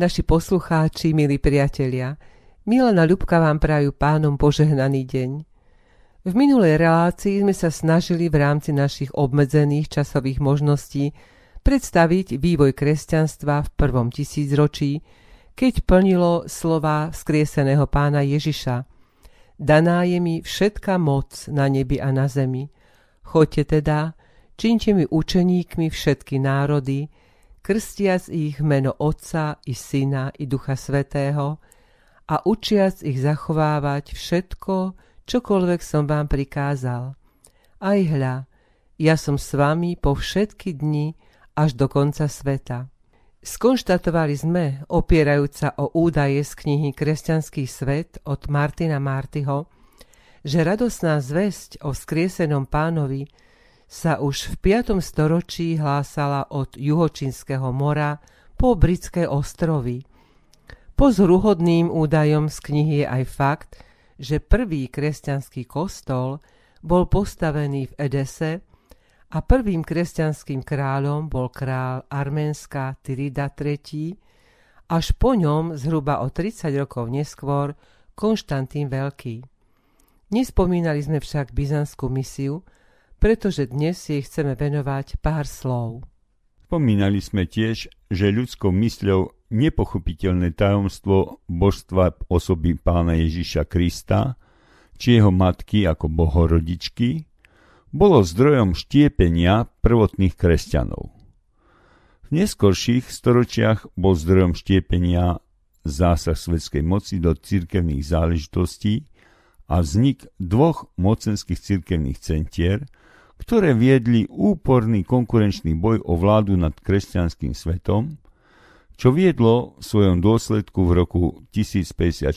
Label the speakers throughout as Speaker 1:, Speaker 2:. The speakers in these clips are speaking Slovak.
Speaker 1: naši poslucháči, milí priatelia, Milana Ľubka vám prajú pánom požehnaný deň. V minulej relácii sme sa snažili v rámci našich obmedzených časových možností predstaviť vývoj kresťanstva v prvom tisícročí, keď plnilo slova skrieseného pána Ježiša. Daná je mi všetka moc na nebi a na zemi. Choďte teda, činte mi učeníkmi všetky národy, krstiac ich meno Otca i Syna i Ducha Svetého a učiac ich zachovávať všetko, čokoľvek som vám prikázal. Aj hľa, ja som s vami po všetky dni až do konca sveta. Skonštatovali sme, opierajúca o údaje z knihy Kresťanský svet od Martina Martyho, že radosná zväzť o skriesenom pánovi sa už v 5. storočí hlásala od Juhočínskeho mora po britské ostrovy. Pozruhodným údajom z knihy je aj fakt, že prvý kresťanský kostol bol postavený v Edese a prvým kresťanským kráľom bol král Arménska Tyrida III, až po ňom zhruba o 30 rokov neskôr Konštantín Veľký. Nespomínali sme však byzantskú misiu, pretože dnes jej chceme venovať pár slov.
Speaker 2: Spomínali sme tiež, že ľudskou mysľou nepochopiteľné tajomstvo božstva osoby pána Ježiša Krista, či jeho matky ako bohorodičky, bolo zdrojom štiepenia prvotných kresťanov. V neskorších storočiach bol zdrojom štiepenia zásah svetskej moci do cirkevných záležitostí a vznik dvoch mocenských cirkevných centier – ktoré viedli úporný konkurenčný boj o vládu nad kresťanským svetom, čo viedlo v svojom dôsledku v roku 1054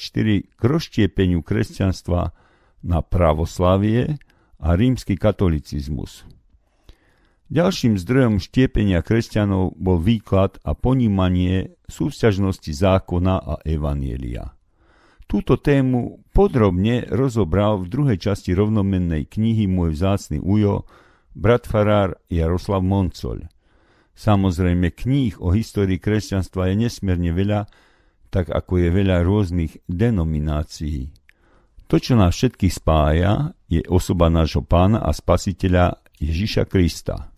Speaker 2: k rozštiepeniu kresťanstva na pravoslavie a rímsky katolicizmus. Ďalším zdrojom štiepenia kresťanov bol výklad a ponímanie súvzťažnosti zákona a evanielia. Túto tému podrobne rozobral v druhej časti rovnomennej knihy môj vzácny ujo, brat farár Jaroslav Moncoľ. Samozrejme, kníh o histórii kresťanstva je nesmierne veľa, tak ako je veľa rôznych denominácií. To, čo nás všetkých spája, je osoba nášho pána a spasiteľa Ježiša Krista.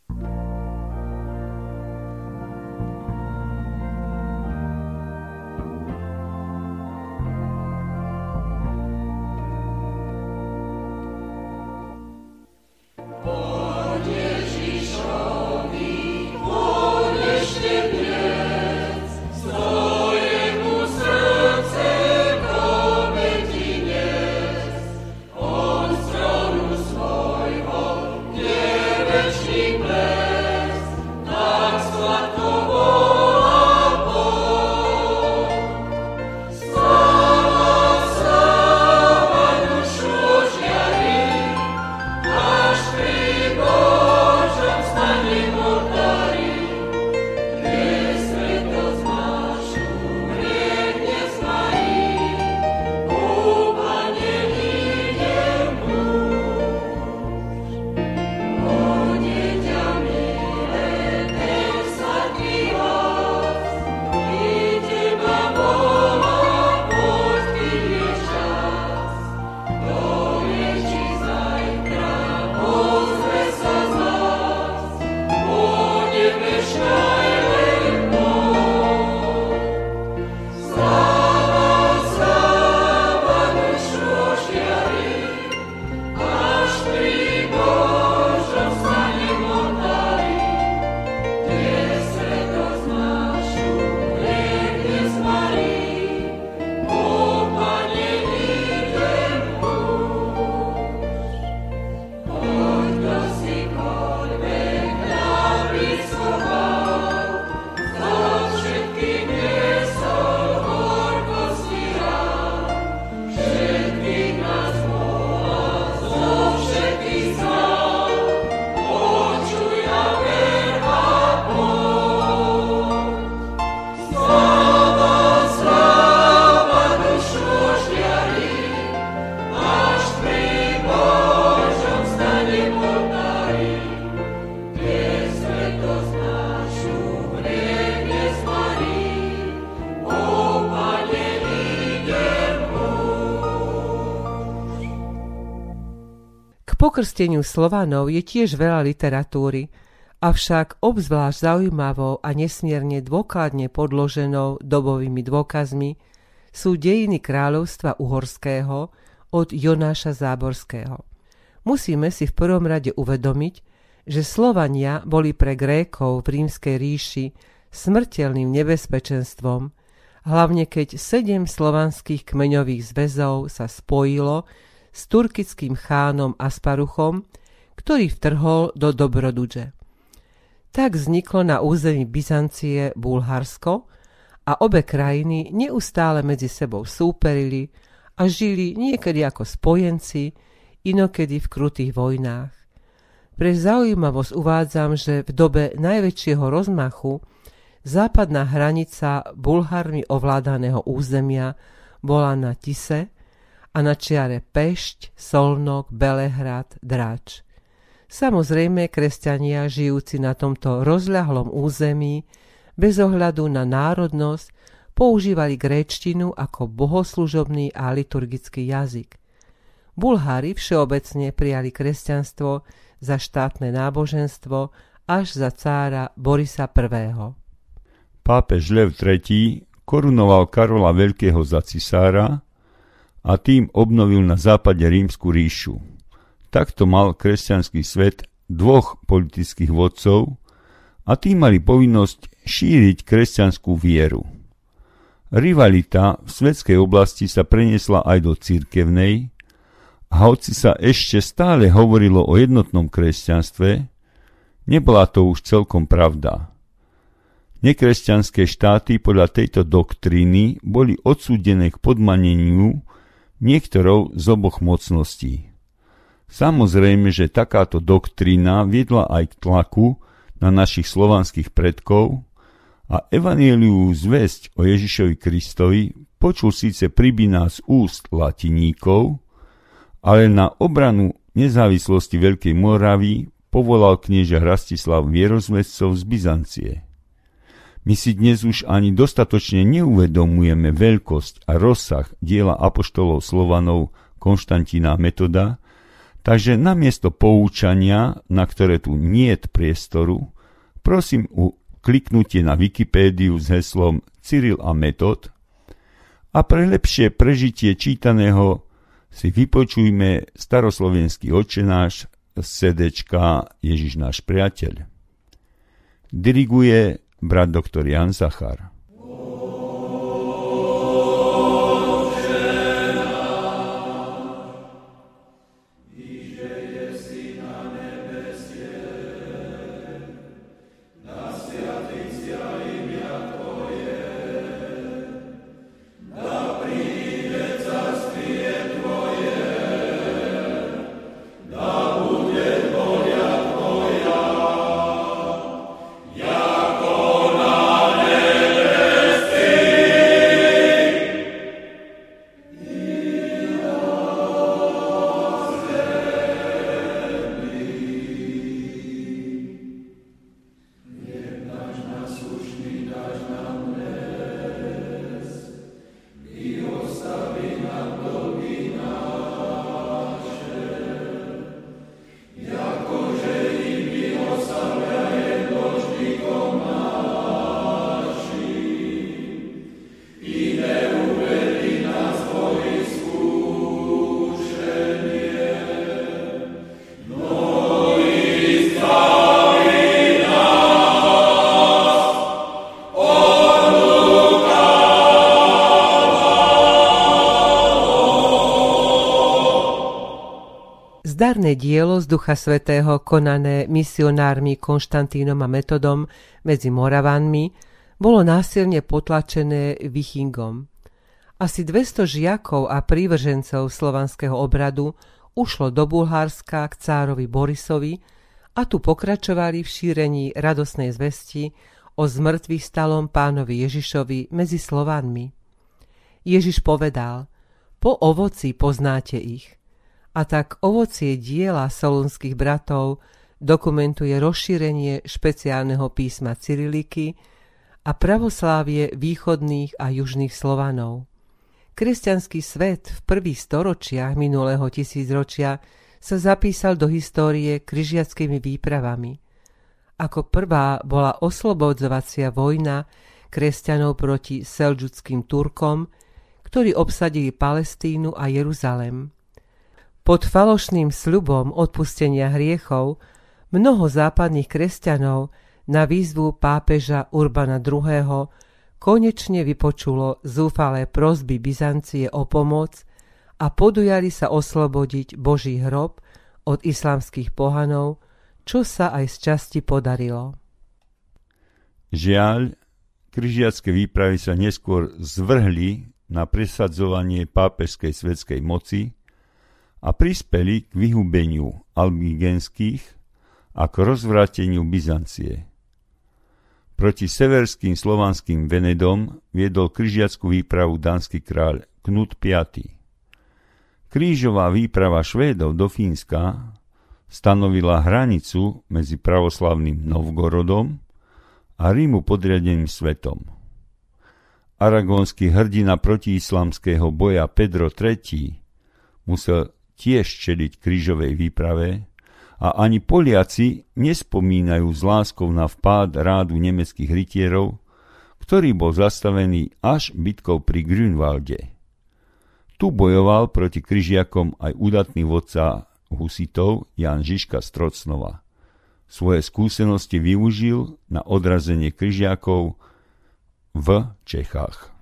Speaker 1: Pokrsteniu Slovanov je tiež veľa literatúry, avšak obzvlášť zaujímavou a nesmierne dôkladne podloženou dobovými dôkazmi sú dejiny kráľovstva uhorského od Jonáša Záborského. Musíme si v prvom rade uvedomiť, že Slovania boli pre Grékov v rímskej ríši smrteľným nebezpečenstvom, hlavne keď sedem slovanských kmeňových zväzov sa spojilo s turkickým chánom Asparuchom, ktorý vtrhol do Dobrodudže. Tak vzniklo na území Byzancie Bulharsko a obe krajiny neustále medzi sebou súperili a žili niekedy ako spojenci, inokedy v krutých vojnách. Pre zaujímavosť uvádzam, že v dobe najväčšieho rozmachu západná hranica bulharmi ovládaného územia bola na Tise a na čiare Pešť, Solnok, Belehrad, Drač. Samozrejme, kresťania žijúci na tomto rozľahlom území bez ohľadu na národnosť používali gréčtinu ako bohoslužobný a liturgický jazyk. Bulhári všeobecne prijali kresťanstvo za štátne náboženstvo až za cára Borisa I.
Speaker 2: Pápež Lev III korunoval Karola Veľkého za cisára a tým obnovil na západe rímsku ríšu. Takto mal kresťanský svet dvoch politických vodcov a tí mali povinnosť šíriť kresťanskú vieru. Rivalita v svetskej oblasti sa preniesla aj do cirkevnej, a hoci sa ešte stále hovorilo o jednotnom kresťanstve, nebola to už celkom pravda. Nekresťanské štáty podľa tejto doktríny boli odsúdené k podmaneniu niektorou z oboch mocností. Samozrejme, že takáto doktrína viedla aj k tlaku na našich slovanských predkov, a evanieliu zväzť o Ježišovi Kristovi počul síce pribína z úst latiníkov, ale na obranu nezávislosti Veľkej Moravy povolal knieža Rastislav vierozvedcov z Byzancie. My si dnes už ani dostatočne neuvedomujeme veľkosť a rozsah diela apoštolov Slovanov Konštantína Metoda, takže namiesto poučania, na ktoré tu niet priestoru, prosím u kliknutie na Wikipédiu s heslom Cyril a Metod a pre lepšie prežitie čítaného si vypočujme staroslovenský očenáš z CDčka Ježiš náš priateľ. Diriguje brat doktor Jan Zachar.
Speaker 1: Zdarné dielo z Ducha Svetého konané misionármi Konštantínom a Metodom medzi Moravanmi bolo násilne potlačené Vichingom. Asi 200 žiakov a prívržencov slovanského obradu ušlo do Bulharska k cárovi Borisovi a tu pokračovali v šírení radosnej zvesti o zmrtvých stalom pánovi Ježišovi medzi Slovanmi. Ježiš povedal, po ovoci poznáte ich – a tak ovocie diela solunských bratov dokumentuje rozšírenie špeciálneho písma Cyriliky a pravoslávie východných a južných Slovanov. Kresťanský svet v prvých storočiach minulého tisícročia sa zapísal do histórie križiackými výpravami. Ako prvá bola oslobodzovacia vojna kresťanov proti selžudským Turkom, ktorí obsadili Palestínu a Jeruzalem. Pod falošným sľubom odpustenia hriechov mnoho západných kresťanov na výzvu pápeža Urbana II. konečne vypočulo zúfalé prosby Byzancie o pomoc a podujali sa oslobodiť Boží hrob od islamských pohanov, čo sa aj z časti podarilo.
Speaker 2: Žiaľ, križiacké výpravy sa neskôr zvrhli na presadzovanie pápežskej svetskej moci a prispeli k vyhubeniu albigenských a k rozvráteniu Byzancie. Proti severským slovanským Venedom viedol križiackú výpravu dánsky kráľ Knut V. Krížová výprava Švédov do Fínska stanovila hranicu medzi pravoslavným Novgorodom a Rímu podriadeným svetom. Aragónsky hrdina protiislamského boja Pedro III musel tiež čeliť krížovej výprave a ani Poliaci nespomínajú s láskou na vpád rádu nemeckých rytierov, ktorý bol zastavený až bitkou pri Grünwalde. Tu bojoval proti kryžiakom aj udatný vodca husitov Jan Žižka Strocnova. Svoje skúsenosti využil na odrazenie kryžiakov v Čechách.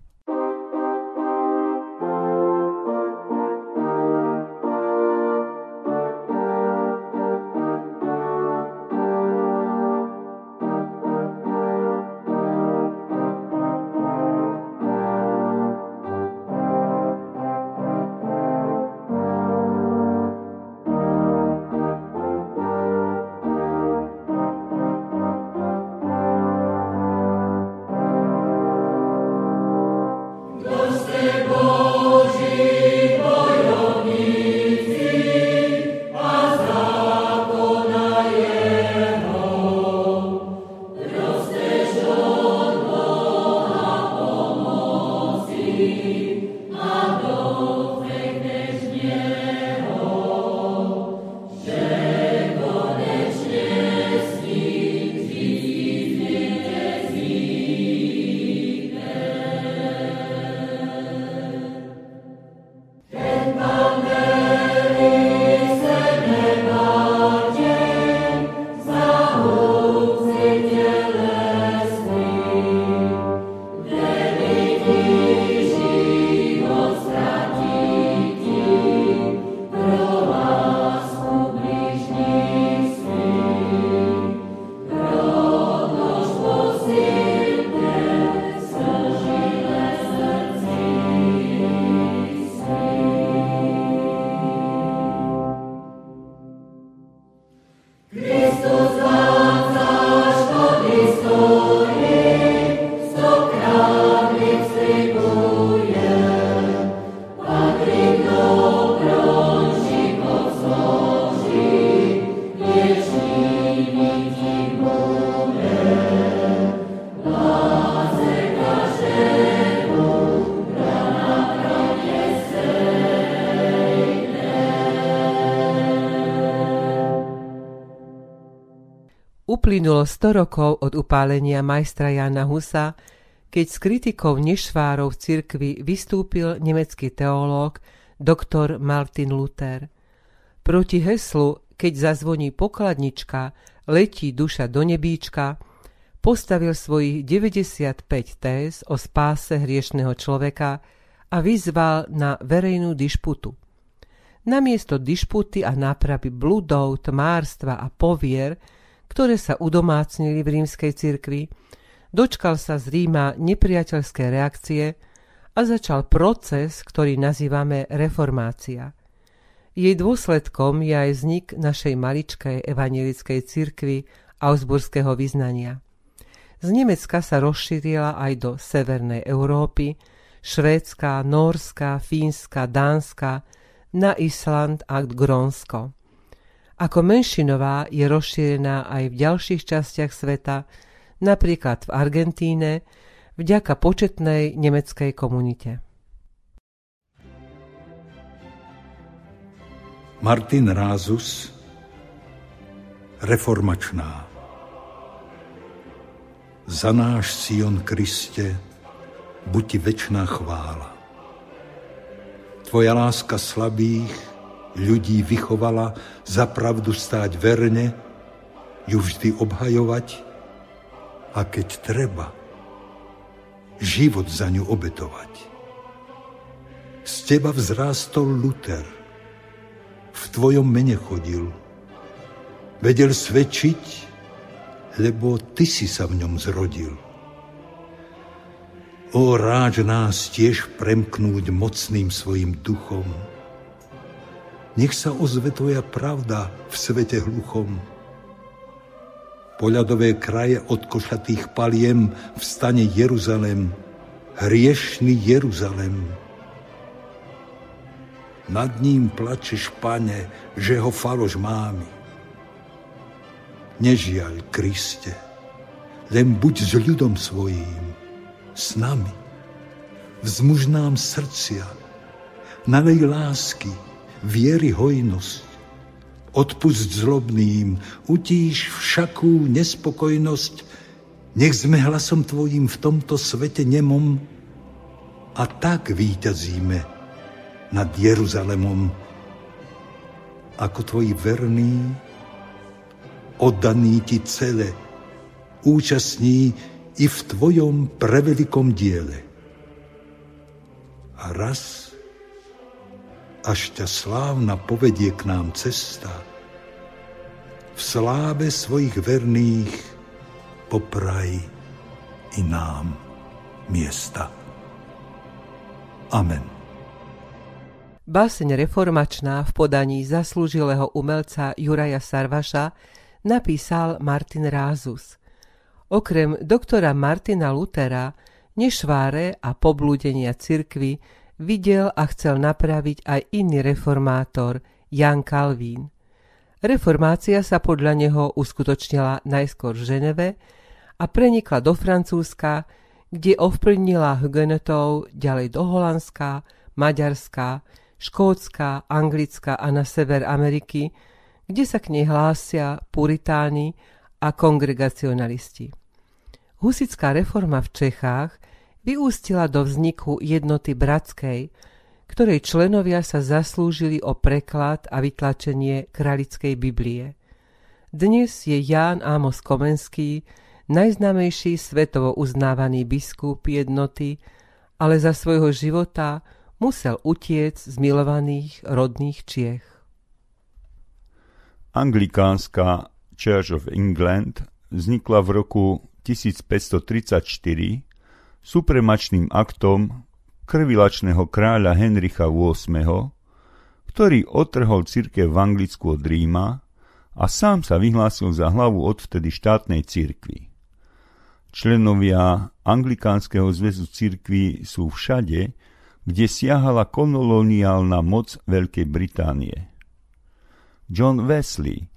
Speaker 1: Uplynulo 100 rokov od upálenia majstra Jana Husa, keď s kritikou nešvárov v cirkvi vystúpil nemecký teológ doktor Martin Luther. Proti heslu, keď zazvoní pokladnička, letí duša do nebíčka, postavil svojich 95 téz o spáse hriešného človeka a vyzval na verejnú dišputu. Namiesto dišputy a nápravy bludov, tmárstva a povier ktoré sa udomácnili v rímskej cirkvi, dočkal sa z Ríma nepriateľské reakcie a začal proces, ktorý nazývame reformácia. Jej dôsledkom je aj vznik našej maličkej evangelickej cirkvi Augsburského vyznania. Z Nemecka sa rozšírila aj do Severnej Európy, Švédska, Norska, Fínska, Dánska, na Island a Grónsko. Ako menšinová je rozšírená aj v ďalších častiach sveta, napríklad v Argentíne, vďaka početnej nemeckej komunite.
Speaker 3: Martin Rázus, reformačná. Za náš Sion Kriste, buď ti večná chvála. Tvoja láska slabých ľudí vychovala za pravdu stáť verne, ju vždy obhajovať a keď treba, život za ňu obetovať. Z teba vzrástol Luther – v tvojom mene chodil. Vedel svedčiť, lebo ty si sa v ňom zrodil. O ráč nás tiež premknúť mocným svojim duchom. Nech sa ozve tvoja pravda v svete hluchom. Poľadové kraje od košatých paliem vstane Jeruzalem, hriešný Jeruzalem nad ním plačeš, pane, že ho faloš mámi. Nežiaľ, Kriste, len buď s ľudom svojím, s nami. Vzmuž nám srdcia, nalej lásky, viery hojnosť. Odpust zlobným, utíš všakú nespokojnosť, nech sme hlasom Tvojim v tomto svete nemom a tak výťazíme nad Jeruzalemom ako tvoji verní, oddaní ti celé, účastní i v tvojom prevelikom diele. A raz, až ťa slávna povedie k nám cesta, v sláve svojich verných popraj i nám miesta. Amen.
Speaker 1: Báseň reformačná v podaní zaslúžilého umelca Juraja Sarvaša napísal Martin Rázus. Okrem doktora Martina Lutera nešváre a poblúdenia cirkvy videl a chcel napraviť aj iný reformátor, Jan Kalvín. Reformácia sa podľa neho uskutočnila najskôr v Ženeve a prenikla do Francúzska, kde ovplyvnila Hugenotov ďalej do Holandska, Maďarska, Škótska, Anglická a na sever Ameriky, kde sa k nej hlásia puritáni a kongregacionalisti. Husická reforma v Čechách vyústila do vzniku jednoty bratskej, ktorej členovia sa zaslúžili o preklad a vytlačenie kralickej Biblie. Dnes je Ján Amos Komenský najznámejší svetovo uznávaný biskup jednoty, ale za svojho života musel utiec z milovaných rodných Čiech.
Speaker 2: Anglikánska Church of England vznikla v roku 1534 supremačným aktom krvilačného kráľa Henricha VIII, ktorý otrhol cirkev v Anglicku od Ríma a sám sa vyhlásil za hlavu odvtedy štátnej cirkvi. Členovia Anglikánskeho zväzu cirkví sú všade, kde siahala koloniálna moc Veľkej Británie. John Wesley,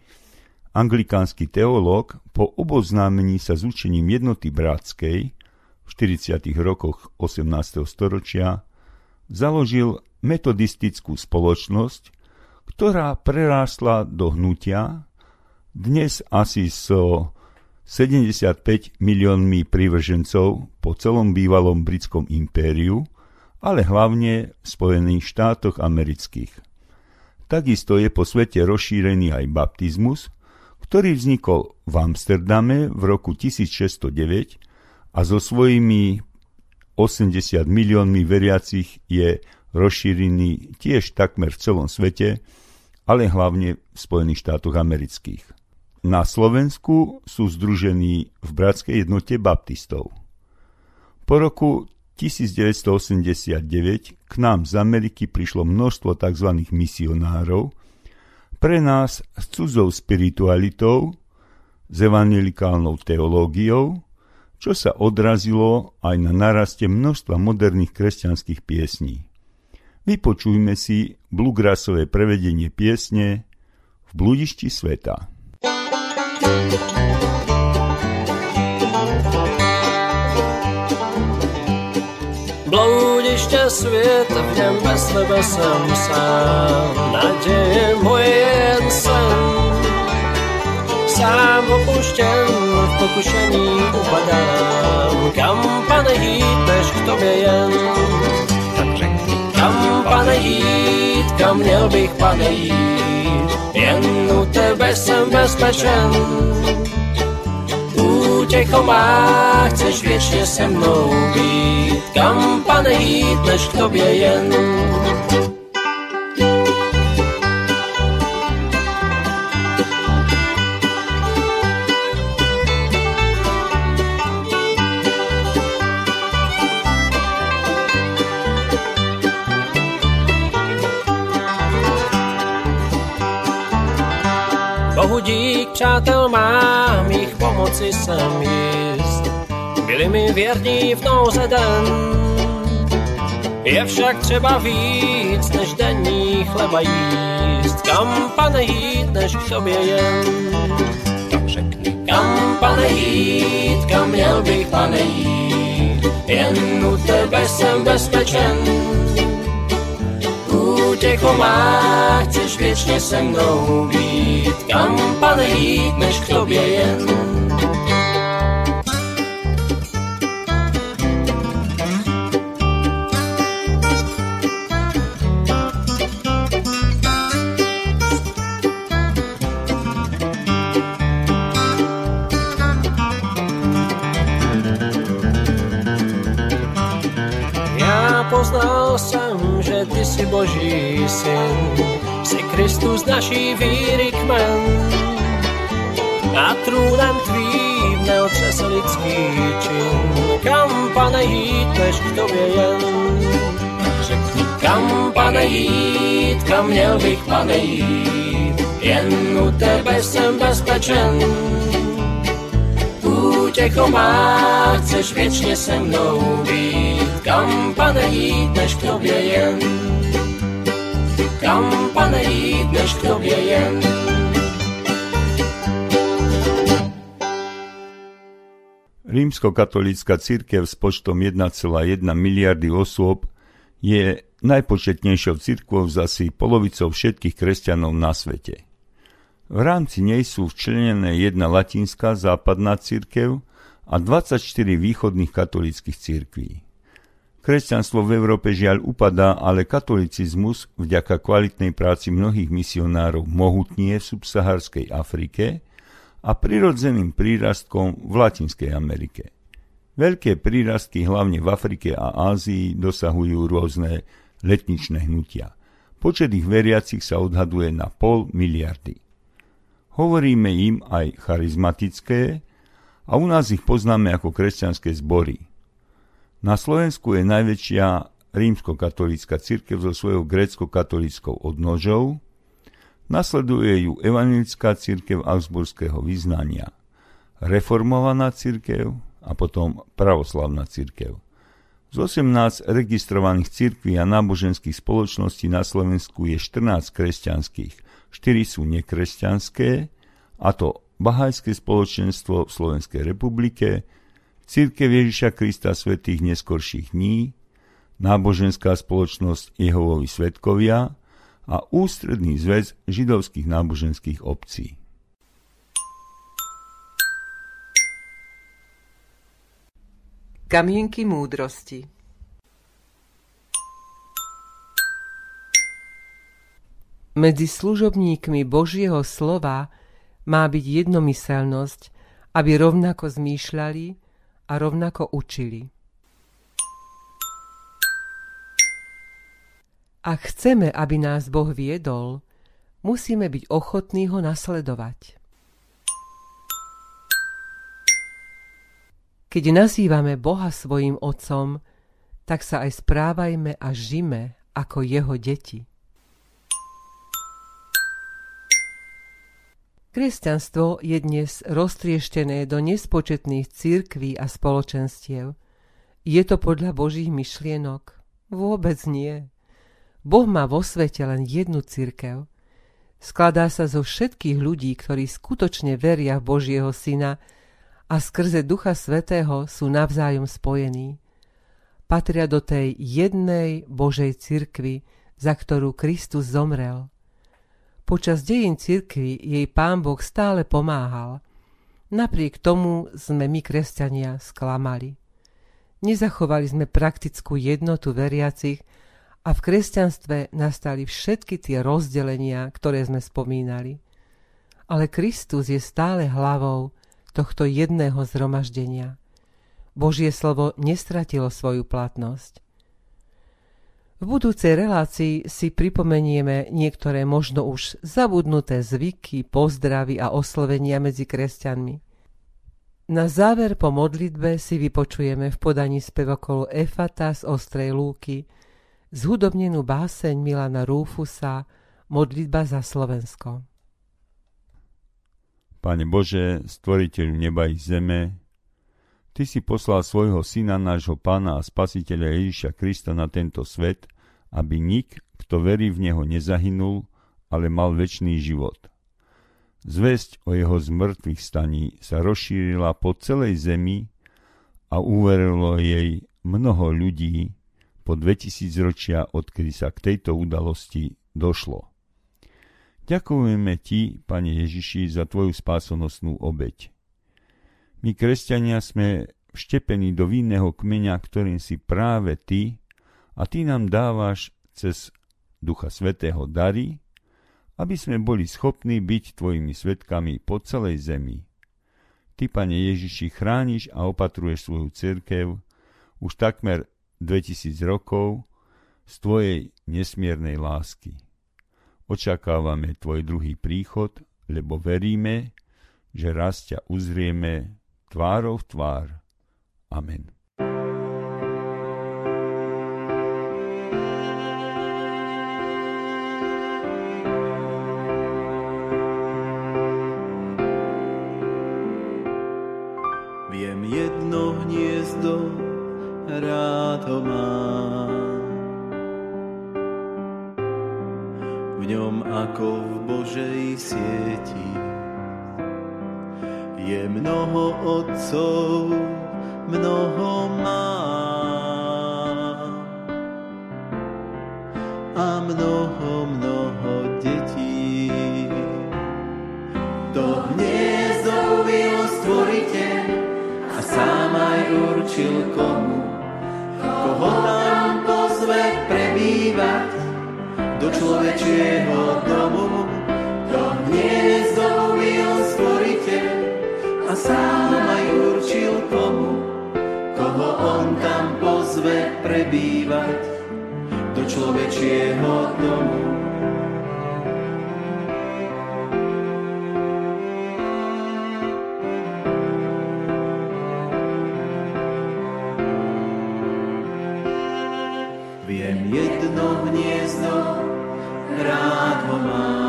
Speaker 2: anglikánsky teológ, po oboznámení sa s učením jednoty bratskej v 40. rokoch 18. storočia založil metodistickú spoločnosť, ktorá prerástla do hnutia, dnes asi so 75 miliónmi prívržencov po celom bývalom britskom impériu, ale hlavne v Spojených štátoch amerických. Takisto je po svete rozšírený aj baptizmus, ktorý vznikol v Amsterdame v roku 1609 a so svojimi 80 miliónmi veriacich je rozšírený tiež takmer v celom svete, ale hlavne v Spojených štátoch amerických. Na Slovensku sú združení v Bratskej jednote baptistov. Po roku 1989 k nám z Ameriky prišlo množstvo tzv. misionárov, pre nás s cudzou spiritualitou, s evangelikálnou teológiou, čo sa odrazilo aj na naraste množstva moderných kresťanských piesní. Vypočujme si bluegrassové prevedenie piesne v bludišti sveta. Bloudiště svět, v něm bez tebe jsem sám. Naděje moje
Speaker 4: pokušení upadám. Kam, pane, jít, než k tobě jen? Kam, pane, jít, kam měl bych, pane, jít? Jen u tebe jsem bezpečen. Útěcho má, chceš věčně se mnou být. Kam, pane, jít, než k tobě jen? Bohu dík, přátel mám, jich pomoci jsem jist. Byli mi věrní v nouze den, je však třeba víc, než denní chleba jíst. Kam, pane, jít, než k tobě jen? Řekni, kam, pane, jít, kam měl bych, pane, jít? Jen u tebe jsem bezpečen, útěcho má, chceš věčně se mnou být. Kam, pane, jít, než poznal jsem, že ty jsi boží syn, jsi Kristus naší víry kmen. A trůnem tvým neotřes lidský čin, kam pane jít, než k tobě jen. Řekni, kam pane jít, kam měl bych pane jít, jen u tebe jsem bezpečen. Útěcho má, chceš věčně se mnou být, kam pane jít, než k tobě jen. Kam pane jít, než k tobě jen.
Speaker 2: Rímskokatolícka církev s počtom 1,1 miliardy osôb je najpočetnejšou cirkvou z asi polovicou všetkých kresťanov na svete. V rámci nej sú včlenené jedna latinská západná církev a 24 východných katolických církví. Kresťanstvo v Európe žiaľ upadá, ale katolicizmus vďaka kvalitnej práci mnohých misionárov mohutnie v subsaharskej Afrike a prirodzeným prírastkom v Latinskej Amerike. Veľké prírastky hlavne v Afrike a Ázii dosahujú rôzne letničné hnutia. Počet ich veriacich sa odhaduje na pol miliardy. Hovoríme im aj charizmatické a u nás ich poznáme ako kresťanské zbory. Na Slovensku je najväčšia rímskokatolícka církev so svojou grécko-katolíckou odnožou, nasleduje ju evangelická církev Augsburského vyznania, reformovaná církev a potom pravoslavná církev. Z 18 registrovaných církví a náboženských spoločností na Slovensku je 14 kresťanských, 4 sú nekresťanské, a to Bahajské spoločenstvo v Slovenskej republike, Církev Ježiša Krista svetých neskorších dní, Náboženská spoločnosť Jehovovi svetkovia a Ústredný zväz židovských náboženských obcí.
Speaker 1: Kamienky múdrosti Medzi služobníkmi Božieho slova má byť jednomyselnosť, aby rovnako zmýšľali a rovnako učili. Ak chceme, aby nás Boh viedol, musíme byť ochotní ho nasledovať. Keď nazývame Boha svojim Otcom, tak sa aj správajme a žime ako jeho deti. Kresťanstvo je dnes roztrieštené do nespočetných církví a spoločenstiev. Je to podľa Božích myšlienok? Vôbec nie. Boh má vo svete len jednu církev. Skladá sa zo všetkých ľudí, ktorí skutočne veria v Božieho Syna a skrze Ducha Svetého sú navzájom spojení. Patria do tej jednej Božej cirkvi, za ktorú Kristus zomrel. Počas dejín cirkvi jej pán Boh stále pomáhal. Napriek tomu sme my, kresťania, sklamali. Nezachovali sme praktickú jednotu veriacich a v kresťanstve nastali všetky tie rozdelenia, ktoré sme spomínali. Ale Kristus je stále hlavou tohto jedného zhromaždenia. Božie slovo nestratilo svoju platnosť. V budúcej relácii si pripomenieme niektoré možno už zabudnuté zvyky, pozdravy a oslovenia medzi kresťanmi. Na záver po modlitbe si vypočujeme v podaní spevokolu Efata z Ostrej Lúky zhudobnenú báseň Milana Rúfusa Modlitba za Slovensko.
Speaker 2: Pane Bože, stvoriteľ neba i zeme, Ty si poslal svojho syna, nášho pána a spasiteľa Ježiša Krista na tento svet, aby nik, kto verí v Neho, nezahynul, ale mal väčší život. Zväzť o jeho zmrtvých staní sa rozšírila po celej zemi a uverilo jej mnoho ľudí po 2000 ročia, odkedy sa k tejto udalosti došlo. Ďakujeme Ti, Pane Ježiši, za Tvoju spásonosnú obeď. My, kresťania, sme vštepení do vinného kmeňa, ktorým si práve ty a ty nám dávaš cez Ducha Svetého dary, aby sme boli schopní byť tvojimi svetkami po celej zemi. Ty, Pane Ježiši, chrániš a opatruješ svoju cirkev už takmer 2000 rokov z Tvojej nesmiernej lásky. Očakávame Tvoj druhý príchod, lebo veríme, že raz ťa uzrieme tvárou v tvár. Amen.
Speaker 5: Viem jedno hniezdo, rád ho mám. V ňom ako v Božej sieti je mnoho otcov, mnoho má. A mnoho, mnoho detí. To hniezdo uvil stvoriteľ a sám aj určil komu, koho tam pozve prebývať do človečieho domu. Pozve prebývať do človečieho domu. Viem jedno hniezdo, rád ho mám.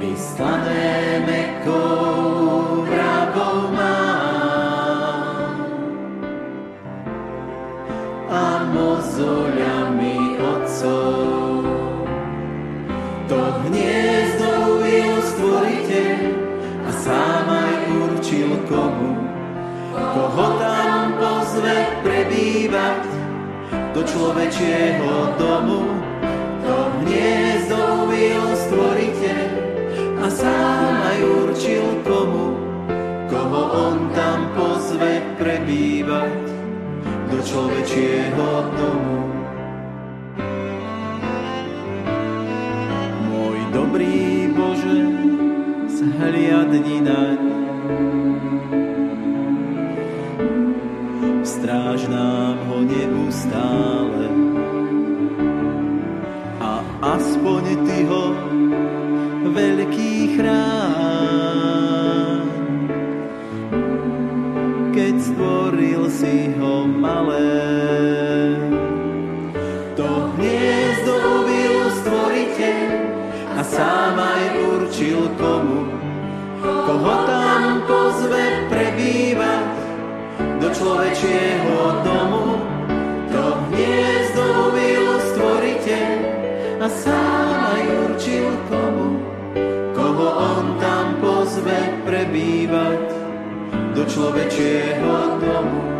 Speaker 5: Vyslané mekou vrabou mám a. To hniezdo stvoriteľ a sám aj komu, koho tam pozve prebývať do človečieho domu. On tam pozve prebývať do človečieho domu. Môj dobrý Bože, zhliadni naň. Stráž nám ho neustále a aspoň Ty ho človečieho domu. To hniezdo uvil stvoriteľ a sám aj určil komu, on tam pozve prebývať do človečieho domu.